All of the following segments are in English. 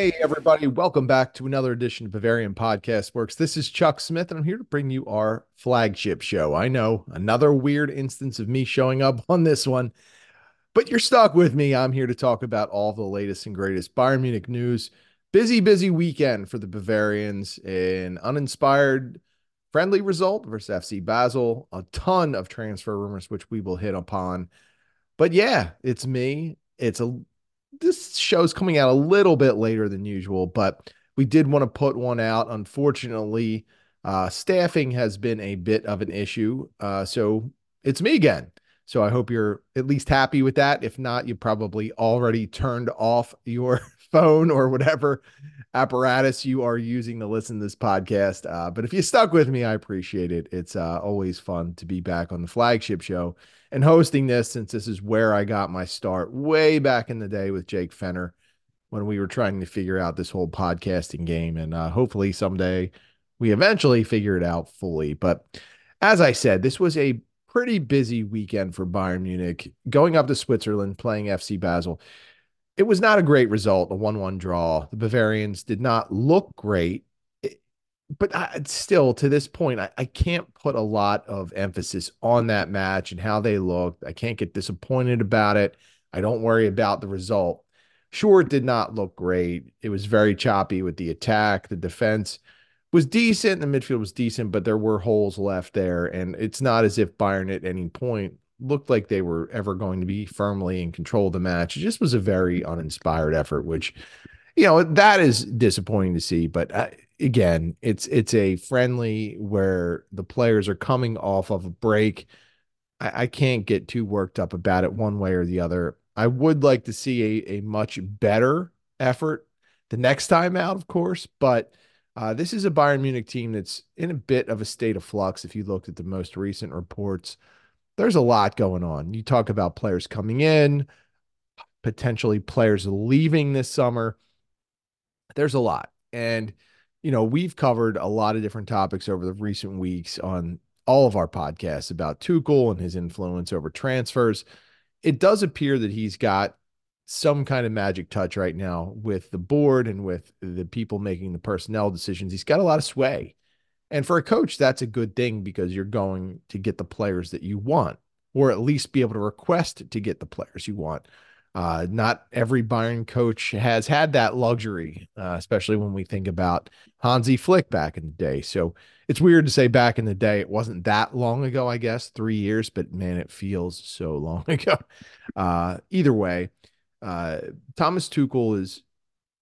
Hey, everybody. Welcome back to another edition of Bavarian Podcast Works. This is Chuck Smith, and I'm here to bring you our flagship show. I know another weird instance of me showing up on this one, but you're stuck with me. I'm here to talk about all the latest and greatest Bayern Munich news. Busy, busy weekend for the Bavarians. An uninspired friendly result versus FC Basel. A ton of transfer rumors, which we will hit upon. But yeah, it's me. It's a this show's coming out a little bit later than usual, but we did want to put one out. Unfortunately, uh, staffing has been a bit of an issue. Uh, so it's me again. So I hope you're at least happy with that. If not, you probably already turned off your phone or whatever apparatus you are using to listen to this podcast. Uh, but if you stuck with me, I appreciate it. It's uh, always fun to be back on the flagship show and hosting this since this is where I got my start way back in the day with Jake Fenner when we were trying to figure out this whole podcasting game. And uh, hopefully someday we eventually figure it out fully. But as I said, this was a pretty busy weekend for Bayern Munich going up to Switzerland, playing FC Basel. It was not a great result, a 1 1 draw. The Bavarians did not look great but I, still to this point, I, I can't put a lot of emphasis on that match and how they looked. I can't get disappointed about it. I don't worry about the result. Sure, it did not look great. It was very choppy with the attack. The defense was decent. The midfield was decent, but there were holes left there. And it's not as if Bayern at any point looked like they were ever going to be firmly in control of the match. It just was a very uninspired effort, which, you know, that is disappointing to see. But I, again, it's it's a friendly where the players are coming off of a break. I, I can't get too worked up about it one way or the other. I would like to see a, a much better effort the next time out, of course, but uh, this is a Bayern Munich team that's in a bit of a state of flux. If you looked at the most recent reports, there's a lot going on. You talk about players coming in, potentially players leaving this summer. There's a lot. And you know, we've covered a lot of different topics over the recent weeks on all of our podcasts about Tuchel and his influence over transfers. It does appear that he's got some kind of magic touch right now with the board and with the people making the personnel decisions. He's got a lot of sway. And for a coach, that's a good thing because you're going to get the players that you want, or at least be able to request to get the players you want. Uh, not every Bayern coach has had that luxury, uh, especially when we think about Hansi Flick back in the day. So it's weird to say back in the day. It wasn't that long ago, I guess, three years, but man, it feels so long ago. Uh, either way, uh, Thomas Tuchel is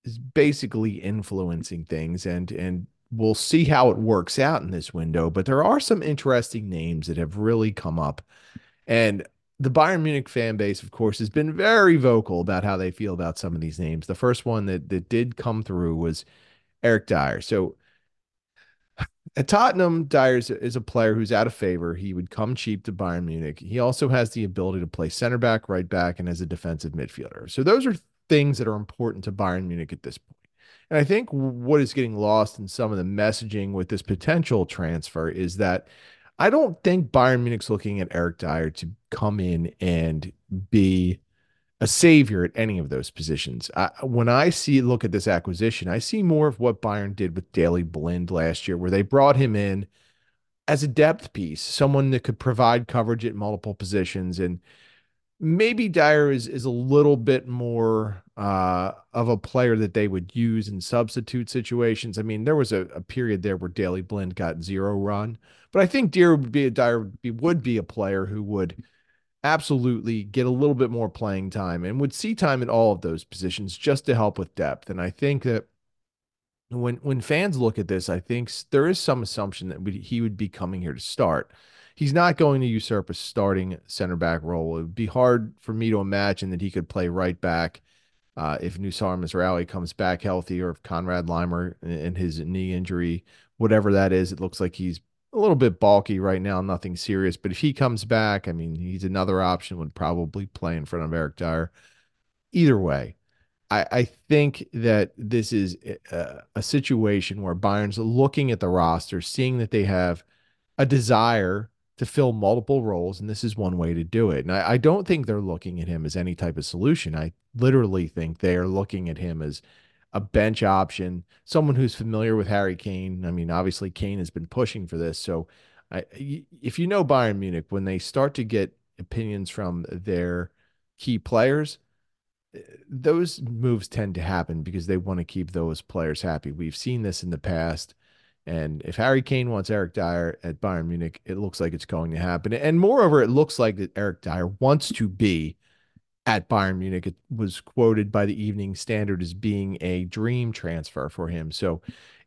is basically influencing things, and and we'll see how it works out in this window. But there are some interesting names that have really come up, and the Bayern Munich fan base, of course, has been very vocal about how they feel about some of these names. The first one that that did come through was Eric Dier. So at Tottenham, Dier is, is a player who's out of favor. He would come cheap to Bayern Munich. He also has the ability to play center back, right back, and as a defensive midfielder. So those are things that are important to Bayern Munich at this point. And I think what is getting lost in some of the messaging with this potential transfer is that I don't think Bayern Munich's looking at Eric Dier to come in and be a savior at any of those positions. I, when I see look at this acquisition, I see more of what Bayern did with Daley Blind last year, where they brought him in as a depth piece, someone that could provide coverage at multiple positions and maybe Dier is is a little bit more uh, of a player that they would use in substitute situations. I mean, there was a, a period there where Daley Blind got zero run, but I think Dier would be a Dier would be, would be a player who would absolutely get a little bit more playing time and would see time in all of those positions just to help with depth. And I think that when when fans look at this, I think there is some assumption that he would be coming here to start he's not going to usurp a starting center back role. It would be hard for me to imagine that he could play right back uh, if Noussair Mazraoui comes back healthy or if Konrad Laimer and his knee injury, whatever that is, it looks like he's a little bit bulky right now, nothing serious. But if he comes back, I mean, he's another option, would probably play in front of Eric Dier. Either way, I, I think that this is a, a situation where Bayern's looking at the roster, seeing that they have a desire to fill multiple roles, and this is one way to do it. And I, I, don't think they're looking at him as any type of solution. I literally think they are looking at him as a bench option, someone who's familiar with Harry Kane. I mean, obviously Kane has been pushing for this. So I, if you know Bayern Munich, when they start to get opinions from their key players, eh, those moves tend to happen because they want to keep those players happy. We've seen this in the past. And if Harry Kane wants Eric Dier at Bayern Munich, it looks like it's going to happen. And moreover, it looks like that Eric Dier wants to be at Bayern Munich. It was quoted by the Evening Standard as being a dream transfer for him. So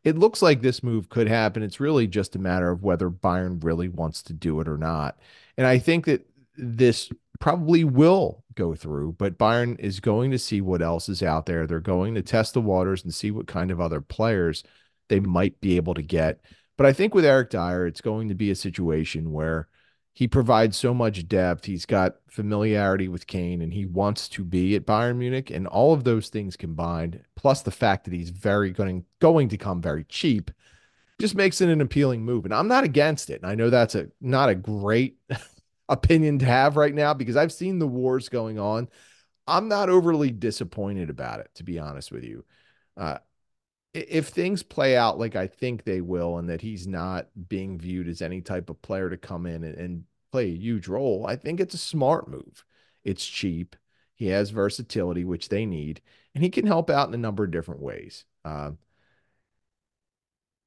it looks like this move could happen. It's really just a matter of whether Bayern really wants to do it or not. And I think that this probably will go through, but Bayern is going to see what else is out there. They're going to test the waters and see what kind of other players they might be able to get. But I think with Eric Dier, it's going to be a situation where he provides so much depth. He's got familiarity with Kane and he wants to be at Bayern Munich. And all of those things combined, plus the fact that he's very going, going to come very cheap, just makes it an appealing move. And I'm not against it. And I know that's a not a great opinion to have right now because I've seen the wars going on. I'm not overly disappointed about it, to be honest with you. Uh, if things play out like I think they will, and that he's not being viewed as any type of player to come in and, and play a huge role, I think it's a smart move. It's cheap. He has versatility, which they need, and he can help out in a number of different ways. Uh,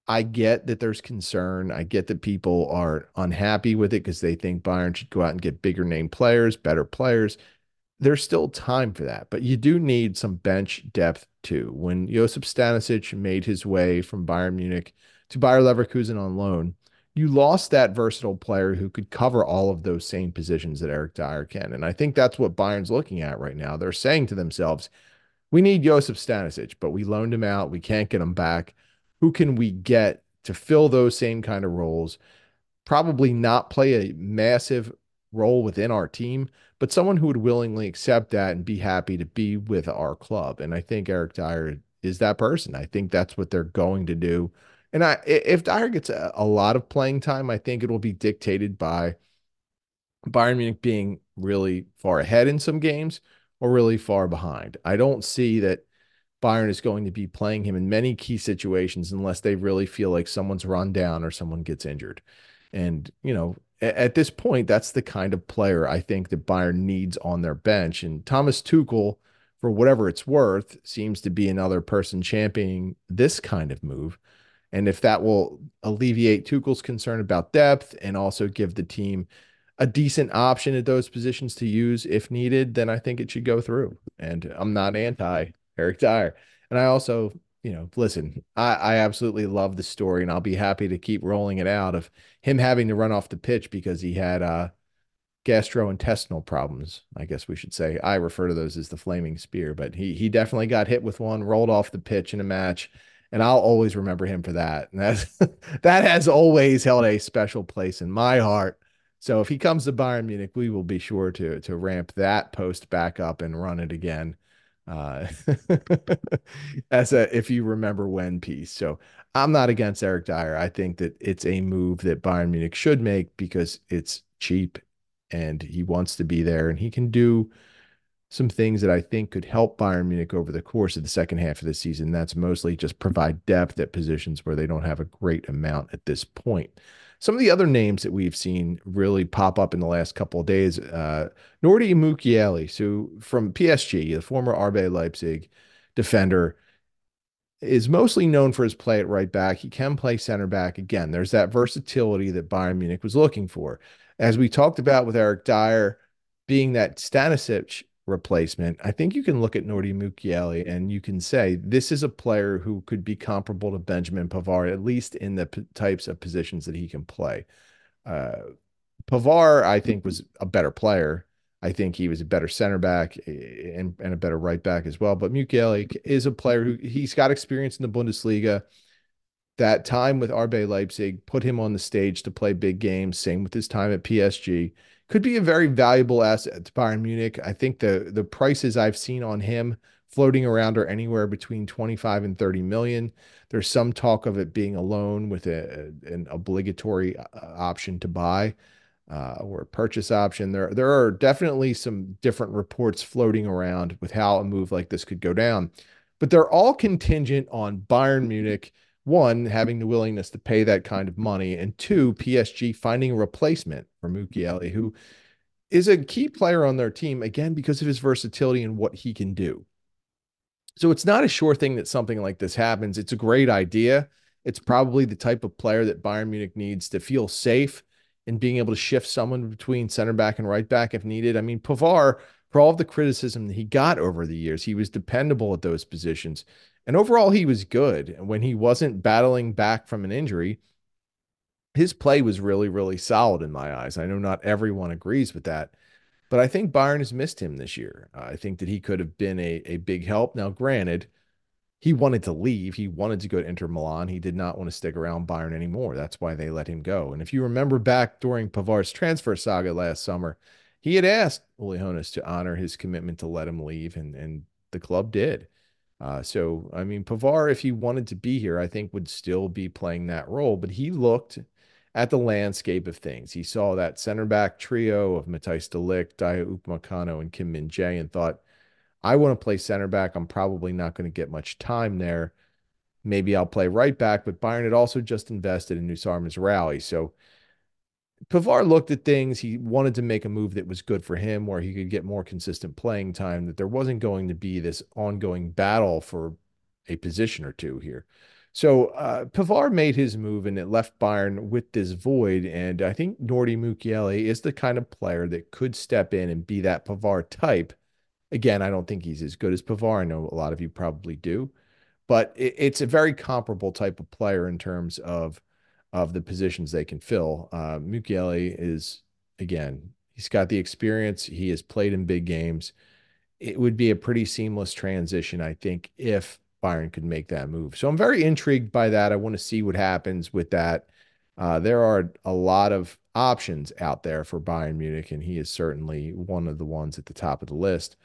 I get that there's concern. I get that people are unhappy with it because they think Bayern should go out and get bigger name players, better players there's still time for that, but you do need some bench depth too. When Josip Stanisic made his way from Bayern Munich to Bayer Leverkusen on loan, you lost that versatile player who could cover all of those same positions that Eric Dier can. And I think that's what Bayern's looking at right now. They're saying to themselves, we need Josip Stanisic, but we loaned him out. We can't get him back. Who can we get to fill those same kind of roles? Probably not play a massive role within our team, but someone who would willingly accept that and be happy to be with our club. And I think Eric Dier is that person. I think that's what they're going to do. And I, if Dier gets a, a lot of playing time, I think it will be dictated by Bayern Munich being really far ahead in some games or really far behind. I don't see that Bayern is going to be playing him in many key situations unless they really feel like someone's run down or someone gets injured. And, you know, at this point, that's the kind of player I think that Bayern needs on their bench. And Thomas Tuchel, for whatever it's worth, seems to be another person championing this kind of move. And if that will alleviate Tuchel's concern about depth and also give the team a decent option at those positions to use if needed, then I think it should go through. And I'm not anti Eric Dier. And I also you know, listen, I, I absolutely love the story and I'll be happy to keep rolling it out of him having to run off the pitch because he had uh, gastrointestinal problems. I guess we should say. I refer to those as the flaming spear, but he he definitely got hit with one, rolled off the pitch in a match, and I'll always remember him for that. And that's that has always held a special place in my heart. So if he comes to Bayern Munich, we will be sure to to ramp that post back up and run it again uh, as a if you remember when piece. So I'm not against Eric Dier. I think that it's a move that Bayern Munich should make because it's cheap and he wants to be there and he can do some things that I think could help Bayern Munich over the course of the second half of the season. That's mostly just provide depth at positions where they don't have a great amount at this point. Some of the other names that we've seen really pop up in the last couple of days, uh, Nordi Mukiele, so from PSG, the former RB Leipzig defender, is mostly known for his play at right back. He can play center back. Again, there's that versatility that Bayern Munich was looking for. As we talked about with Eric Dier being that Stanisic replacement, I think you can look at Nordi Mukiele and you can say this is a player who could be comparable to Benjamin Pavard, at least in the p- types of positions that he can play. Uh, Pavard, I think, was a better player. I think he was a better center back and, and a better right back as well. But Mukiele is a player who he's got experience in the Bundesliga. That time with RB Leipzig put him on the stage to play big games. Same with his time at PSG could be a very valuable asset to Bayern Munich. I think the the prices I've seen on him floating around are anywhere between 25 and 30 million. There's some talk of it being a loan with a, an obligatory uh, option to buy uh, or purchase option. There, there are definitely some different reports floating around with how a move like this could go down. but they're all contingent on Bayern Munich, one, having the willingness to pay that kind of money, and two, PSG finding a replacement for Mukiele, who is a key player on their team, again, because of his versatility and what he can do. So it's not a sure thing that something like this happens. It's a great idea. It's probably the type of player that Bayern Munich needs to feel safe in being able to shift someone between center back and right back if needed. I mean, Pavard, for all of the criticism that he got over the years, he was dependable at those positions. And overall, he was good. And when he wasn't battling back from an injury, his play was really, really solid in my eyes. I know not everyone agrees with that, but I think Bayern has missed him this year. Uh, I think that he could have been a, a big help. Now, granted, he wanted to leave. He wanted to go to Inter Milan. He did not want to stick around Bayern anymore. That's why they let him go. And if you remember back during Pavard's transfer saga last summer, he had asked Uli Hoeneß to honor his commitment to let him leave, and, and the club did. Uh, so, I mean, Pavard, if he wanted to be here, I think would still be playing that role, but he looked at the landscape of things. He saw that center back trio of Matthijs de Dayot Upamecano, and Kim Min Jae and thought, I want to play center back. I'm probably not going to get much time there. Maybe I'll play right back, but Bayern had also just invested in Noussair rally. So Pavard looked at things. He wanted to make a move that was good for him, where he could get more consistent playing time, that there wasn't going to be this ongoing battle for a position or two here. So uh, made his move and it left Bayern with this void. And I think Nordi Mukiele is the kind of player that could step in and be that Pavard type. Again, I don't think he's as good as Pavard. I know a lot of you probably do, but it, it's a very comparable type of player in terms of of the positions they can fill. Uh, Mukiele is again, he's got the experience. He has played in big games. It would be a pretty seamless transition, I think, if Bayern could make that move. So I'm very intrigued by that. I want to see what happens with that. Uh, there are a lot of options out there for Bayern Munich, and he is certainly one of the ones at the top of the list.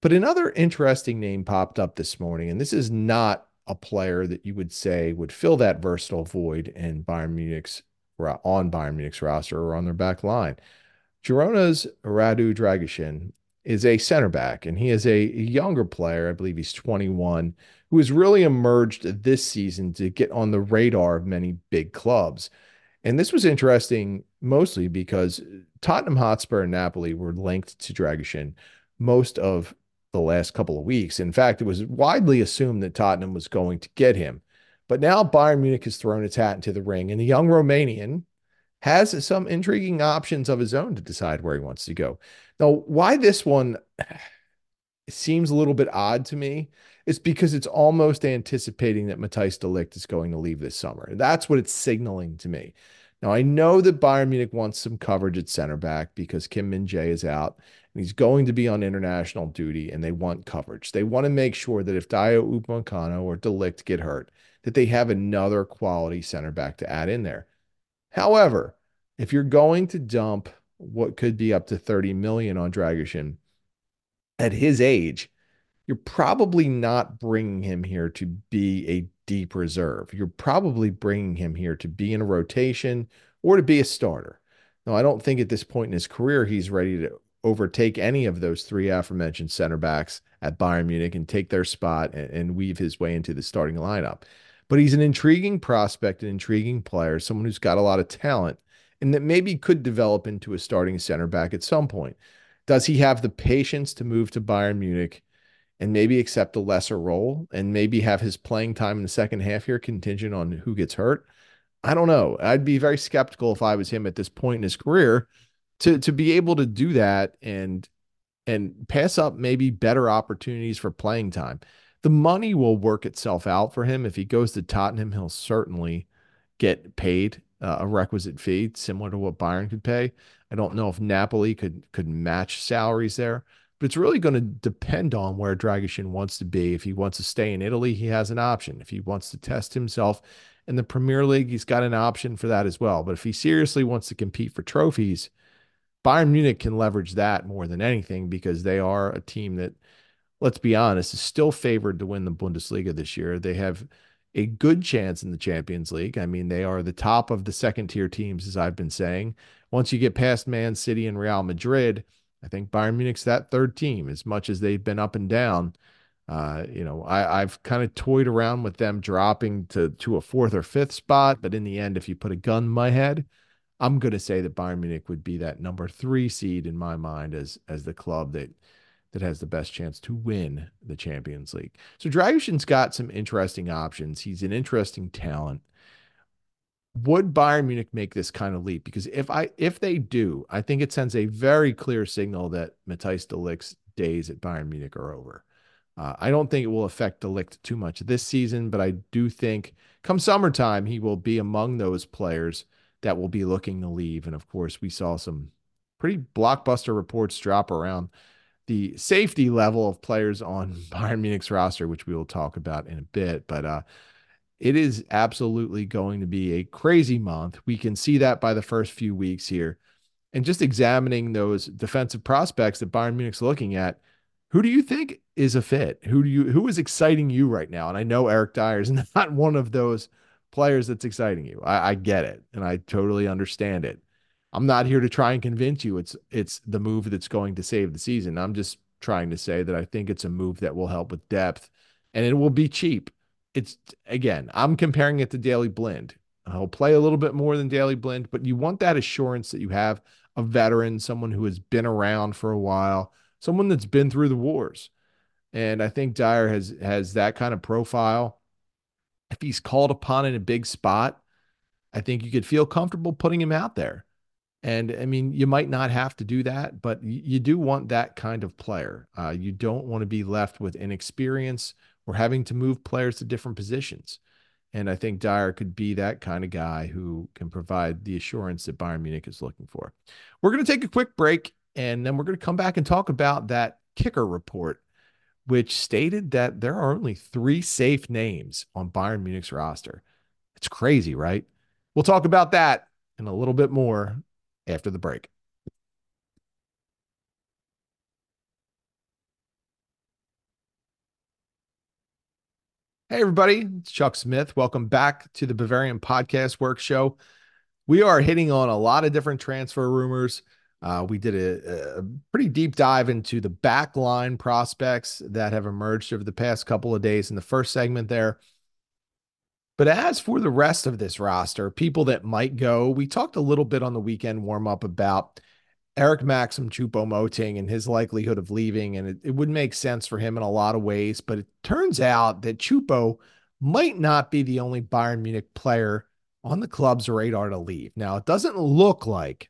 But another interesting name popped up this morning, and this is not a player that you would say would fill that versatile void in Bayern Munich's on Bayern Munich's roster or on their back line. Girona's Radu Dragusin is a center back, and he is a younger player. I believe he's 21, who has really emerged this season to get on the radar of many big clubs. And this was interesting mostly because Tottenham Hotspur and Napoli were linked to Dragusin most of the last couple of weeks. In fact, it was widely assumed that Tottenham was going to get him. But now Bayern Munich has thrown its hat into the ring, and the young Romanian has some intriguing options of his own to decide where he wants to go. Now, why this one seems a little bit odd to me is because it's almost anticipating that Matthijs de Ligt is going to leave this summer. That's what it's signaling to me. Now, I know that Bayern Munich wants some coverage at center back because Kim Min Jae is out and he's going to be on international duty and they want coverage. They want to make sure that if Dayot Upamecano or de Ligt get hurt, that they have another quality center back to add in there. However, if you're going to dump what could be up to 30 million on Dragusin at his age, you're probably not bringing him here to be a deep reserve. You're probably bringing him here to be in a rotation or to be a starter. Now, I don't think at this point in his career he's ready to overtake any of those three aforementioned center backs at Bayern Munich and take their spot and, and weave his way into the starting lineup. But he's an intriguing prospect, an intriguing player, someone who's got a lot of talent and that maybe could develop into a starting center back at some point. Does he have the patience to move to Bayern Munich and maybe accept a lesser role and maybe have his playing time in the second half here contingent on who gets hurt? I don't know. I'd be very skeptical if I was him at this point in his career to to be able to do that and and pass up maybe better opportunities for playing time the money will work itself out for him. If he goes to Tottenham, he'll certainly get paid uh, a requisite fee similar to what Bayern could pay. I don't know if Napoli could could match salaries there, but it's really going to depend on where Dragusin wants to be. If he wants to stay in Italy, he has an option. If he wants to test himself in the Premier League, he's got an option for that as well. But if he seriously wants to compete for trophies, Bayern Munich can leverage that more than anything because they are a team that let's be honest, is still favored to win the Bundesliga this year. They have a good chance in the Champions League. I mean, they are the top of the second tier teams, as I've been saying. Once you get past Man City and Real Madrid, I think Bayern Munich's that third team. As much as they've been up and down, Uh, you know, I, I've kind of toyed around with them dropping to to a fourth or fifth spot, but in the end, if you put a gun in my head, I'm going to say that Bayern Munich would be that number three seed in my mind as as the club that that has the best chance to win the Champions League. So Dragusin's got some interesting options. He's an interesting talent. Would Bayern Munich make this kind of leap? Because if I if they do, I think it sends a very clear signal that Matthijs de Ligt's days at Bayern Munich are over. Uh, I don't think it will affect de Ligt too much this season, but I do think come summertime he will be among those players that will be looking to leave. And of course, we saw some pretty blockbuster reports drop around the safety level of players on Bayern Munich's roster, which we will talk about in a bit. But uh, it is absolutely going to be a crazy month. We can see that by the first few weeks here. And just examining those defensive prospects that Bayern Munich's looking at, who do you think is a fit? Who do you who is exciting you right now? And I know Eric Dier is not one of those players that's exciting you. I, I get it, and I totally understand it. I'm not here to try and convince you it's it's the move that's going to save the season. I'm just trying to say that I think it's a move that will help with depth, and it will be cheap. It's again, I'm comparing it to Daley Blind. He'll play a little bit more than Daley Blind, but you want that assurance that you have a veteran, someone who has been around for a while, someone that's been through the wars. And I think Dier has has that kind of profile. If he's called upon in a big spot, I think you could feel comfortable putting him out there. And I mean, you might not have to do that, but you do want that kind of player. Uh, you don't want to be left with inexperience or having to move players to different positions. And I think Dier could be that kind of guy who can provide the assurance that Bayern Munich is looking for. We're going to take a quick break and then we're going to come back and talk about that kicker report which stated that there are only three safe names on Bayern Munich's roster. It's crazy, right? We'll talk about that and a little bit more after the break. Hey, everybody, it's Chuck Smith. Welcome back to the Bavarian Podcast Work Show. We are hitting on a lot of different transfer rumors. Uh, we did a, a, pretty deep dive into the backline prospects that have emerged over the past couple of days in the first segment there. But as for the rest of this roster, people that might go, we talked a little bit on the weekend warm up about Eric Maxim Choupo-Moting and his likelihood of leaving. And it, it would make sense for him in a lot of ways. But it turns out that Choupo might not be the only Bayern Munich player on the club's radar to leave. Now, it doesn't look like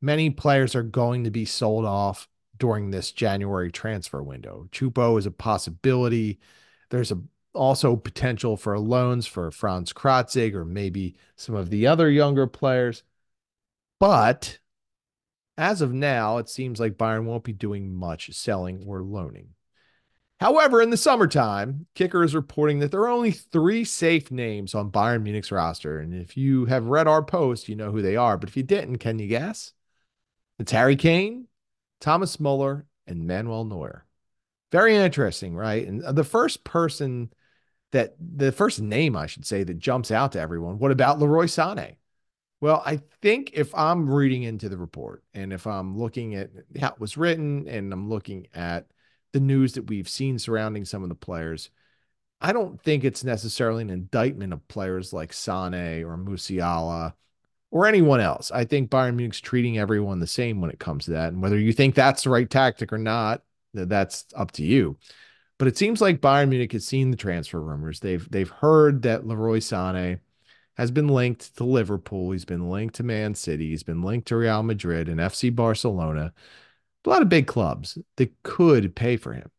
many players are going to be sold off during this January transfer window. Choupo is a possibility. There's a also potential for loans for Frans Krätzig or maybe some of the other younger players. But as of now, it seems like Bayern won't be doing much selling or loaning. However, in the summertime, Kicker is reporting that there are only three safe names on Bayern Munich's roster. And if you have read our post, you know who they are. But if you didn't, can you guess? It's Harry Kane, Thomas Muller, and Manuel Neuer. Very interesting, right? And uh, the first person that the first name I should say that jumps out to everyone. What about Leroy Sané? Well, I think if I'm reading into the report and if I'm looking at how it was written and I'm looking at the news that we've seen surrounding some of the players, I don't think it's necessarily an indictment of players like Sane or Musiala or anyone else. I think Bayern Munich's treating everyone the same when it comes to that. And whether you think that's the right tactic or not, that's up to you. But it seems like Bayern Munich has seen the transfer rumors. They've they've heard that Leroy Sané has been linked to Liverpool. He's been linked to Man City. He's been linked to Real Madrid and FC Barcelona. A lot of big clubs that could pay for him.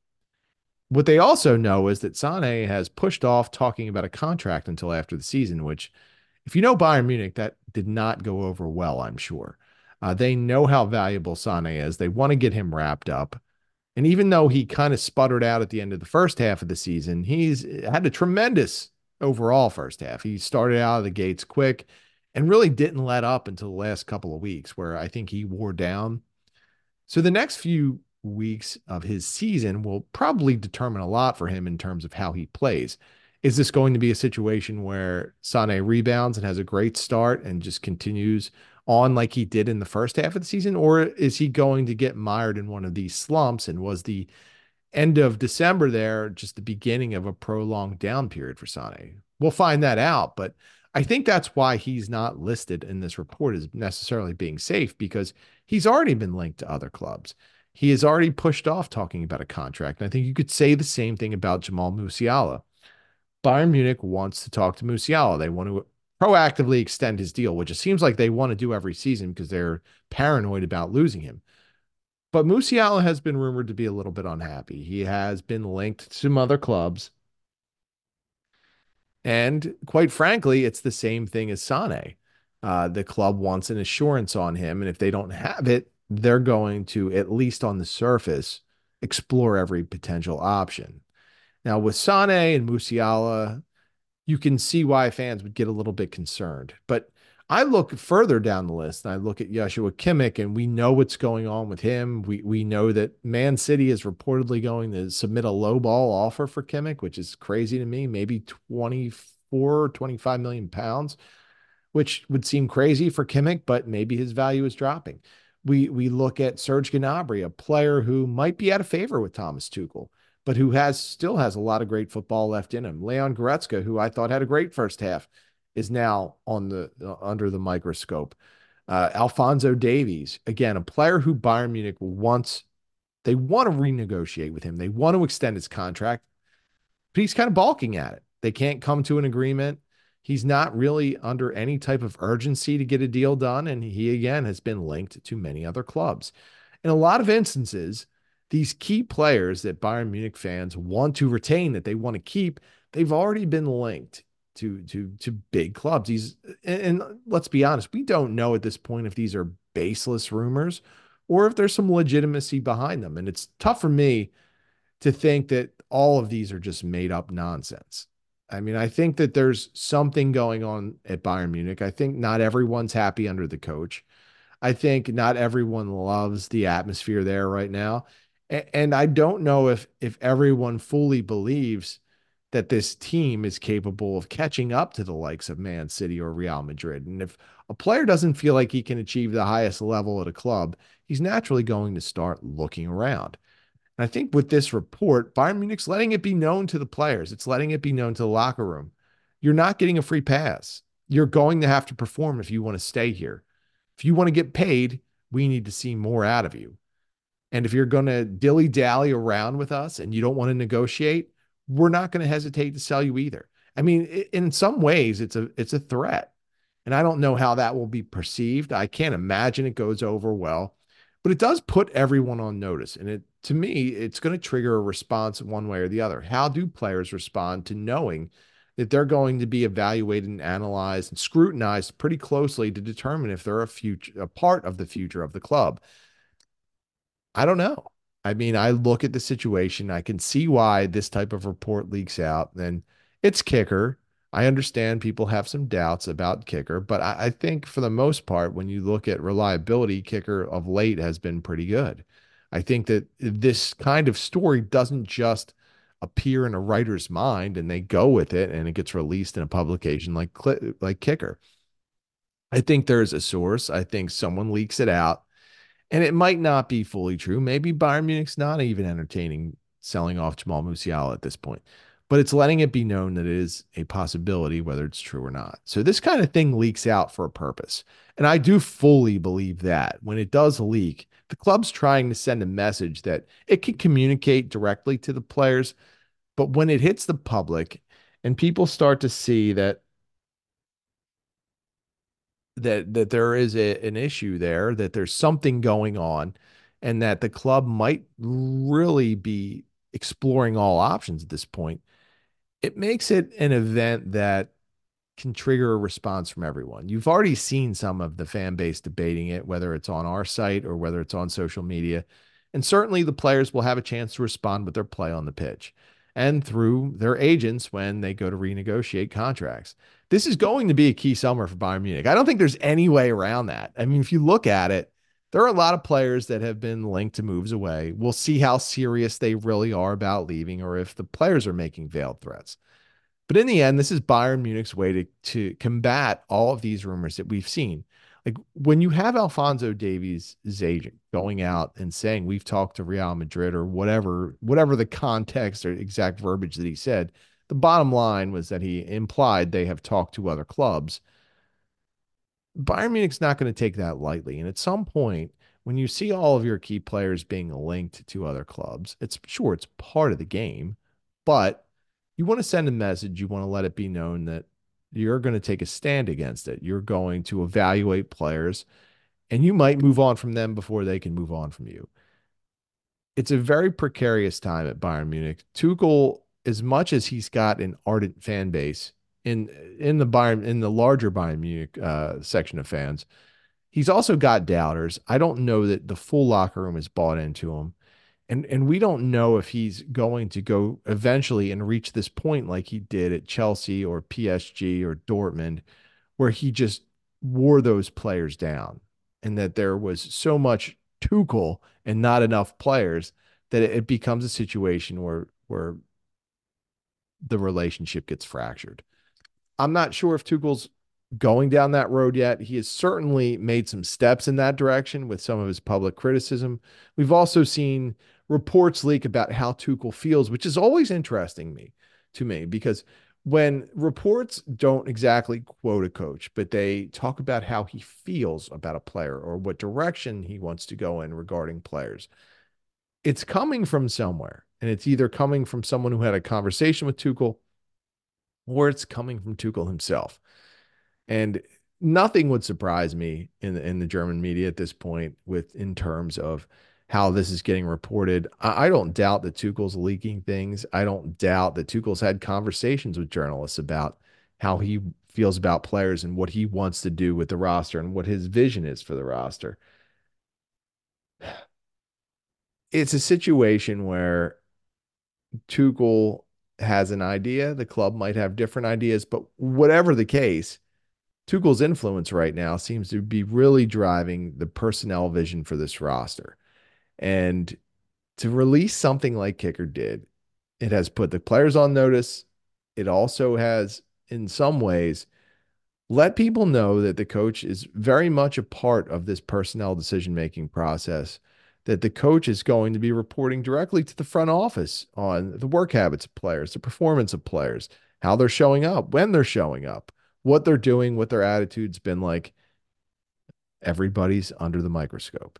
What they also know is that Sané has pushed off talking about a contract until after the season, which if you know Bayern Munich, that did not go over well, I'm sure. Uh, they know how valuable Sane is. They want to get him wrapped up. And even though he kind of sputtered out at the end of the first half of the season, he's had a tremendous overall first half. He started out of the gates quick and really didn't let up until the last couple of weeks, where I think he wore down. So the next few weeks of his season will probably determine a lot for him in terms of how he plays. Is this going to be a situation where Sane rebounds and has a great start and just continues on like he did in the first half of the season? Or is he going to get mired in one of these slumps? And was the end of December there just the beginning of a prolonged down period for Sane? We'll find that out, but I think that's why he's not listed in this report as necessarily being safe because he's already been linked to other clubs. He has already pushed off talking about a contract. And I think you could say the same thing about Jamal Musiala. Bayern Munich wants to talk to Musiala. They want to proactively extend his deal, which it seems like they want to do every season because they're paranoid about losing him. But Musiala has been rumored to be a little bit unhappy. He has been linked to some other clubs. And quite frankly, it's the same thing as Sane. Uh, the club wants an assurance on him. And if they don't have it, they're going to, at least on the surface, explore every potential option. Now, with Sane and Musiala, you can see why fans would get a little bit concerned. But I look further down the list and I look at Joshua Kimmich, and we know what's going on with him. We we know that Man City is reportedly going to submit a low ball offer for Kimmich, which is crazy to me, maybe 24, 25 million pounds, which would seem crazy for Kimmich, but maybe his value is dropping. We we look at Serge Gnabry, a player who might be out of favor with Thomas Tuchel but who has still has a lot of great football left in him. Leon Goretzka, who I thought had a great first half, is now on the uh, under the microscope. Uh, Alphonso Davies, again, a player who Bayern Munich wants. They want to renegotiate with him. They want to extend his contract, but he's kind of balking at it. They can't come to an agreement. He's not really under any type of urgency to get a deal done. And he, again, has been linked to many other clubs. In a lot of instances, these key players that Bayern Munich fans want to retain, that they want to keep, they've already been linked to to to big clubs. These and, and let's be honest, we don't know at this point if these are baseless rumors or if there's some legitimacy behind them. And it's tough for me to think that all of these are just made up nonsense. I mean, I think that there's something going on at Bayern Munich. I think not everyone's happy under the coach. I think not everyone loves the atmosphere there right now and I don't know if if everyone fully believes that this team is capable of catching up to the likes of Man City or Real Madrid. And if a player doesn't feel like he can achieve the highest level at a club, he's naturally going to start looking around. And I think with this report, Bayern Munich's letting it be known to the players. It's letting it be known to the locker room. You're not getting a free pass. You're going to have to perform if you want to stay here. If you want to get paid, we need to see more out of you. And if you're going to dilly dally around with us and you don't want to negotiate, we're not going to hesitate to sell you either. I mean, in some ways, it's a it's a threat, and I don't know how that will be perceived. I can't imagine it goes over well, but it does put everyone on notice, and it to me, it's going to trigger a response one way or the other. How do players respond to knowing that they're going to be evaluated and analyzed and scrutinized pretty closely to determine if they're a future a part of the future of the club? I don't know. I mean, I look at the situation, I can see why this type of report leaks out, and it's kicker. I understand people have some doubts about kicker, but I, I, think for the most part, when you look at reliability, kicker of late has been pretty good. I think that this kind of story doesn't just appear in a writer's mind and they go with it and it gets released in a publication like like kicker. I think there's a source. I think someone leaks it out and it might not be fully true. Maybe Bayern Munich's not even entertaining selling off Jamal Musiala at this point, but it's letting it be known that it is a possibility, whether it's true or not. So this kind of thing leaks out for a purpose. And I do fully believe that when it does leak, the club's trying to send a message that it can communicate directly to the players. But when it hits the public and people start to see that that that there is a, an issue there, that there's something going on, and that the club might really be exploring all options at this point, it makes it an event that can trigger a response from everyone. You've already seen some of the fan base debating it, whether it's on our site or whether it's on social media. And certainly the players will have a chance to respond with their play on the pitch and through their agents when they go to renegotiate contracts. This is going to be a key summer for Bayern Munich. I don't think there's any way around that. I mean, if you look at it, there are a lot of players that have been linked to moves away. We'll see how serious they really are about leaving or if the players are making veiled threats. But in the end, this is Bayern Munich's way to, to combat all of these rumors that we've seen. Like when you have Alphonso Davies' agent going out and saying we've talked to Real Madrid or whatever, whatever the context or exact verbiage that he said, the bottom line was that he implied they have talked to other clubs. Bayern Munich's not going to take that lightly. And at some point, when you see all of your key players being linked to other clubs, it's sure it's part of the game, but you want to send a message. You want to let it be known that you're going to take a stand against it. You're going to evaluate players and you might move on from them before they can move on from you. It's a very precarious time at Bayern Munich. Tuchel, as much as he's got an ardent fan base in in the Bayern in the larger Bayern Munich uh, section of fans, he's also got doubters. I don't know that the full locker room is bought into him and and we don't know if he's going to go eventually and reach this point like he did at Chelsea or PSG or Dortmund where he just wore those players down and that there was so much Tuchel and not enough players that it becomes a situation where where the relationship gets fractured. I'm not sure if Tuchel's going down that road yet. He has certainly made some steps in that direction with some of his public criticism. We've also seen reports leak about how Tuchel feels, which is always interesting me to me because when reports don't exactly quote a coach, but they talk about how he feels about a player or what direction he wants to go in regarding players, it's coming from somewhere. And it's either coming from someone who had a conversation with Tuchel or it's coming from Tuchel himself. And nothing would surprise me in the, in the German media at this point with in terms of how this is getting reported. I, I don't doubt that Tuchel's leaking things. I don't doubt that Tuchel's had conversations with journalists about how he feels about players and what he wants to do with the roster and what his vision is for the roster. It's a situation where Tuchel has an idea, the club might have different ideas, but whatever the case, Tuchel's influence right now seems to be really driving the personnel vision for this roster. And to release something like Kicker did, it has put the players on notice. It also has, in some ways, let people know that the coach is very much a part of this personnel decision making process. That the coach is going to be reporting directly to the front office on the work habits of players, the performance of players, how they're showing up, when they're showing up, what they're doing, what their attitude's been like. Everybody's under the microscope.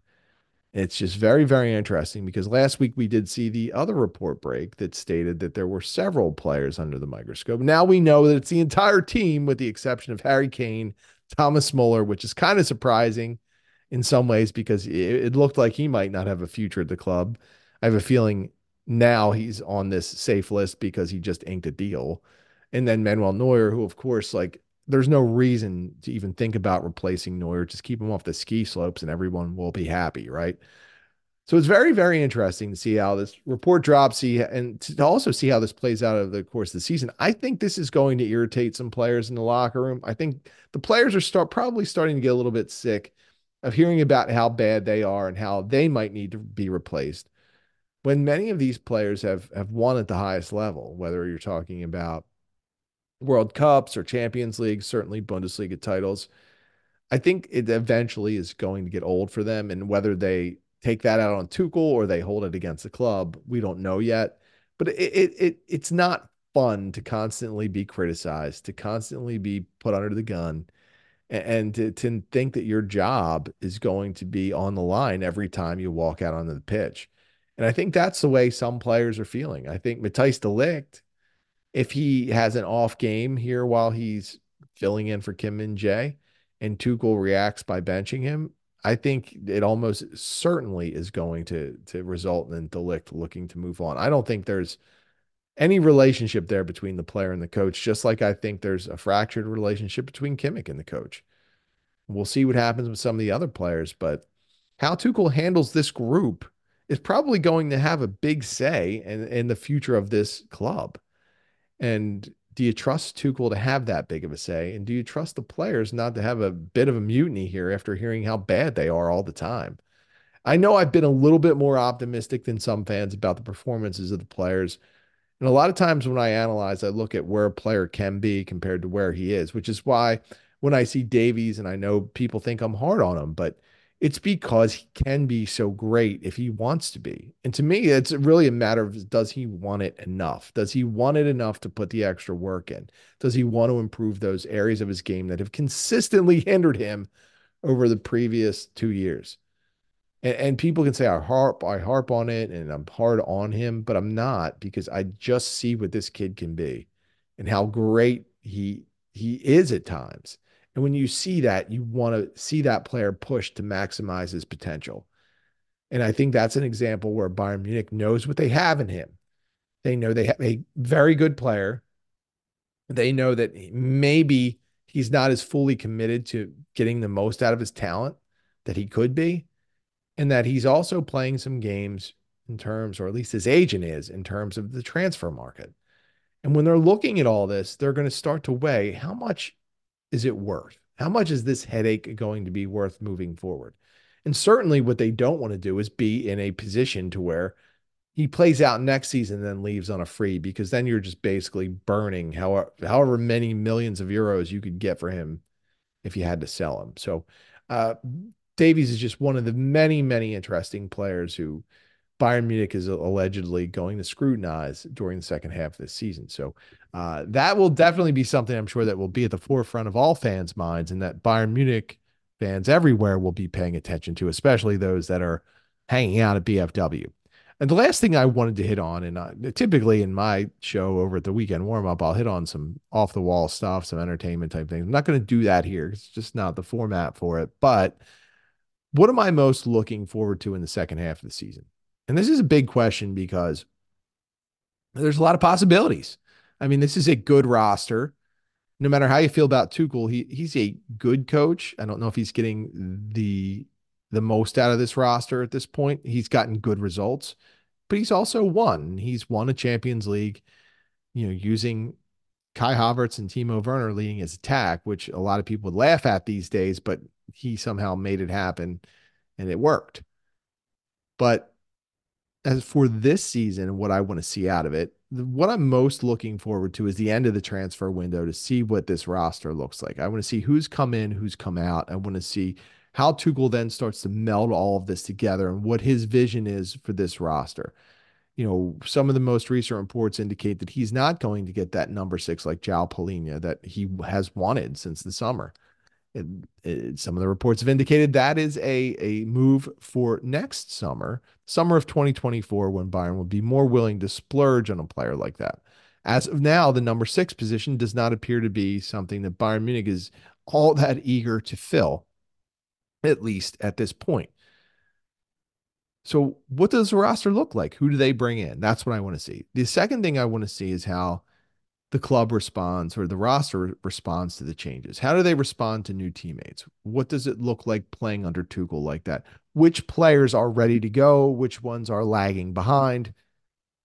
It's just very, very interesting because last week we did see the other report break that stated that there were several players under the microscope. Now we know that it's the entire team, with the exception of Harry Kane, Thomas Muller, which is kind of surprising in some ways because it, it looked like he might not have a future at the club. I have a feeling now he's on this safe list because he just inked a deal. And then Manuel Neuer, who, of course, like there's no reason to even think about replacing Neuer. Just keep him off the ski slopes and everyone will be happy, right? So it's very, very interesting to see how this report drops, see, and to also see how this plays out over the course of the season. I think this is going to irritate some players in the locker room. I think the players are start probably starting to get a little bit sick of hearing about how bad they are and how they might need to be replaced. When many of these players have have won at the highest level, whether you're talking about World Cups or Champions League, certainly Bundesliga titles. I think it eventually is going to get old for them. And whether they take that out on Tuchel or they hold it against the club, we don't know yet. But it, it, it it's not fun to constantly be criticized, to constantly be put under the gun, and, and to, to think that your job is going to be on the line every time you walk out onto the pitch. And I think that's the way some players are feeling. I think Matthijs de Ligt, if he has an off game here while he's filling in for Kim Min Jae and Tuchel reacts by benching him, I think it almost certainly is going to to result in de Ligt looking to move on. I don't think there's any relationship there between the player and the coach, just like I think there's a fractured relationship between Kimmich and the coach. We'll see what happens with some of the other players, but how Tuchel handles this group is probably going to have a big say in, in the future of this club. And do you trust Tuchel to have that big of a say? And do you trust the players not to have a bit of a mutiny here after hearing how bad they are all the time? I know I've been a little bit more optimistic than some fans about the performances of the players. And a lot of times when I analyze, I look at where a player can be compared to where he is, which is why when I see Davies, and I know people think I'm hard on him, but it's because he can be so great if he wants to be. And to me, it's really a matter of does he want it enough? Does he want it enough to put the extra work in? Does he want to improve those areas of his game that have consistently hindered him over the previous two years? And, and people can say I harp, I harp on it and I'm hard on him, but I'm not because I just see what this kid can be and how great he he is at times. And when you see that, you want to see that player push to maximize his potential. And I think that's an example where Bayern Munich knows what they have in him. They know they have a very good player. They know that maybe he's not as fully committed to getting the most out of his talent that he could be. And that he's also playing some games in terms, or at least his agent is, in terms of the transfer market. And when they're looking at all this, they're going to start to weigh how much is it worth? How much is this headache going to be worth moving forward? And certainly what they don't want to do is be in a position to where he plays out next season and then leaves on a free because then you're just basically burning however, however many millions of euros you could get for him if you had to sell him. So uh, Davies is just one of the many, many interesting players who Bayern Munich is allegedly going to scrutinize during the second half of this season. So uh, that will definitely be something I'm sure that will be at the forefront of all fans' minds, and that Bayern Munich fans everywhere will be paying attention to, especially those that are hanging out at BFW. And the last thing I wanted to hit on, and uh, typically in my show over at the weekend warm up, I'll hit on some off the wall stuff, some entertainment type things. I'm not going to do that here. It's just not the format for it. But what am I most looking forward to in the second half of the season? And this is a big question because there's a lot of possibilities. I mean, this is a good roster. No matter how you feel about Tuchel, he he's a good coach. I don't know if he's getting the the most out of this roster at this point. He's gotten good results, but he's also won. He's won a Champions League, you know, using Kai Havertz and Timo Werner leading his attack, which a lot of people would laugh at these days, but he somehow made it happen and it worked. But as for this season, what I want to see out of it, what I'm most looking forward to is the end of the transfer window to see what this roster looks like. I want to see who's come in, who's come out. I want to see how Tuchel then starts to meld all of this together and what his vision is for this roster. You know, some of the most recent reports indicate that he's not going to get that number six like João Palhinha that he has wanted since the summer. It, it, some of the reports have indicated that is a, a move for next summer, summer of 2024, when Bayern will be more willing to splurge on a player like that. As of now, the number six position does not appear to be something that Bayern Munich is all that eager to fill, at least at this point. So, what does the roster look like? Who do they bring in? That's what I want to see. The second thing I want to see is how the club responds or the roster responds to the changes? How do they respond to new teammates? What does it look like playing under Tuchel like that? Which players are ready to go? Which ones are lagging behind?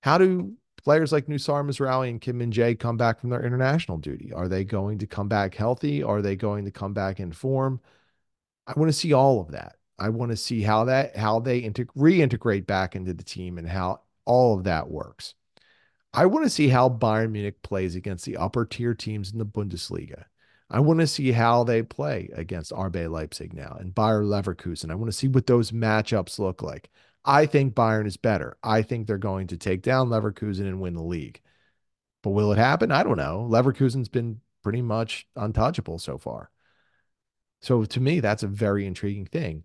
How do players like Noussair Mazraoui and Kim Min Jae come back from their international duty? Are they going to come back healthy? Are they going to come back in form? I want to see all of that. I want to see how that how they integ- reintegrate back into the team and how all of that works. I want to see how Bayern Munich plays against the upper tier teams in the Bundesliga. I want to see how they play against RB Leipzig now and Bayer Leverkusen. I want to see what those matchups look like. I think Bayern is better. I think they're going to take down Leverkusen and win the league. But will it happen? I don't know. Leverkusen's been pretty much untouchable so far. So to me, that's a very intriguing thing.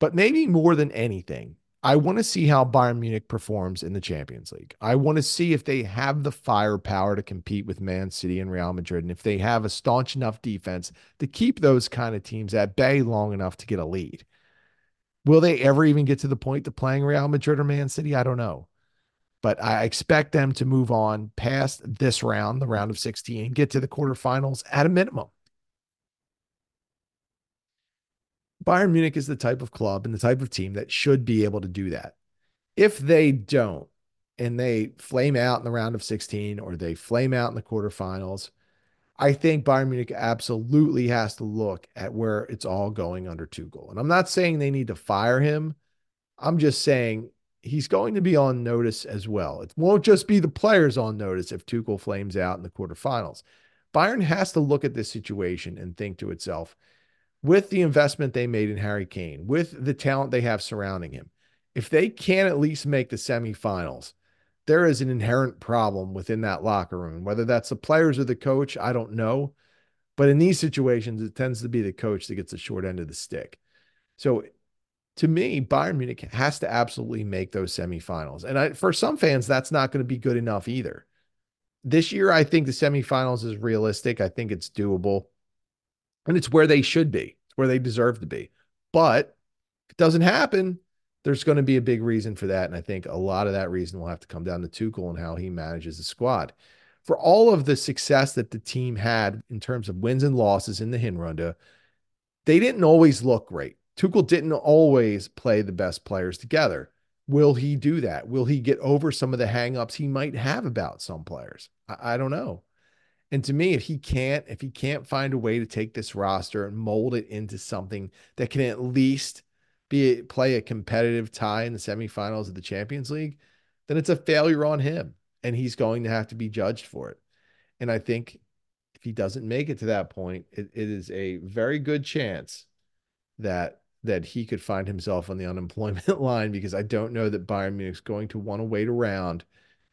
But maybe more than anything, I want to see how Bayern Munich performs in the Champions League. I want to see if they have the firepower to compete with Man City and Real Madrid, and if they have a staunch enough defense to keep those kind of teams at bay long enough to get a lead. Will they ever even get to the point of playing Real Madrid or Man City? I don't know. But I expect them to move on past this round, the round of 16, get to the quarterfinals at a minimum. Bayern Munich is the type of club and the type of team that should be able to do that. If they don't, and they flame out in the round of 16 or they flame out in the quarterfinals, I think Bayern Munich absolutely has to look at where it's all going under Tuchel. And I'm not saying they need to fire him. I'm just saying he's going to be on notice as well. It won't just be the players on notice if Tuchel flames out in the quarterfinals. Bayern has to look at this situation and think to itself, with the investment they made in Harry Kane, with the talent they have surrounding him, if they can at least make the semifinals, there is an inherent problem within that locker room. Whether that's the players or the coach, I don't know. But in these situations, it tends to be the coach that gets the short end of the stick. So to me, Bayern Munich has to absolutely make those semifinals. And I, for some fans, that's not going to be good enough either. This year, I think the semifinals is realistic. I think it's doable. And it's where they should be, it's where they deserve to be. But if it doesn't happen, there's going to be a big reason for that. And I think a lot of that reason will have to come down to Tuchel and how he manages the squad. For all of the success that the team had in terms of wins and losses in the Hinrunde, they didn't always look great. Tuchel didn't always play the best players together. Will he do that? Will he get over some of the hangups he might have about some players? I, I don't know. And to me, if he can't, if he can't find a way to take this roster and mold it into something that can at least be play a competitive tie in the semifinals of the Champions League, then it's a failure on him and he's going to have to be judged for it. And I think if he doesn't make it to that point, it, it is a very good chance that that he could find himself on the unemployment line because I don't know that Bayern Munich's going to want to wait around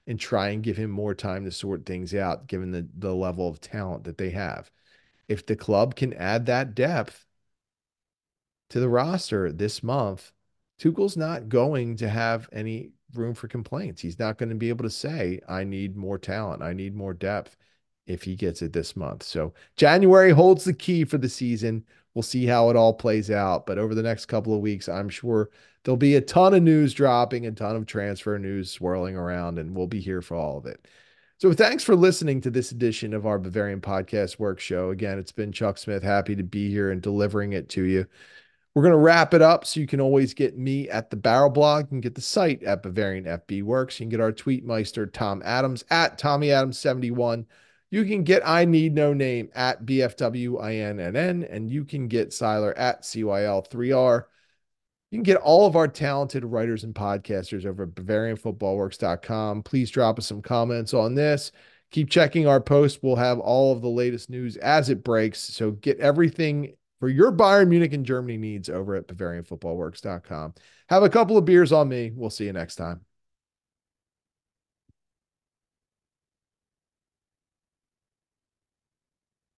and try and give him more time to sort things out given the the level of talent that they have. If the club can add that depth, to the roster this month, Tuchel's not going to have any room for complaints. He's not going to be able to say, I need more talent, I need more depth if he gets it this month. So January holds the key for the season. We'll see how it all plays out. But over the next couple of weeks, I'm sure there'll be a ton of news dropping, a ton of transfer news swirling around, and we'll be here for all of it. So thanks for listening to this edition of our Bavarian Podcast Work Show. Again, it's been Chuck Smith. Happy to be here and delivering it to you. We're going to wrap it up so you can always get me at the Barrel Blog and get the site at Bavarian FB Works. You can get our tweetmeister, Tom Adams, at Tommy Adams71. You can get I Need No Name at BFWINNN, and you can get Seiler at CYL3R. You can get all of our talented writers and podcasters over at BavarianFootballWorks.com. Please drop us some comments on this. Keep checking our post. We'll have all of the latest news as it breaks. So get everything for your Bayern Munich and Germany needs over at BavarianFootballWorks.com. Have a couple of beers on me. We'll see you next time.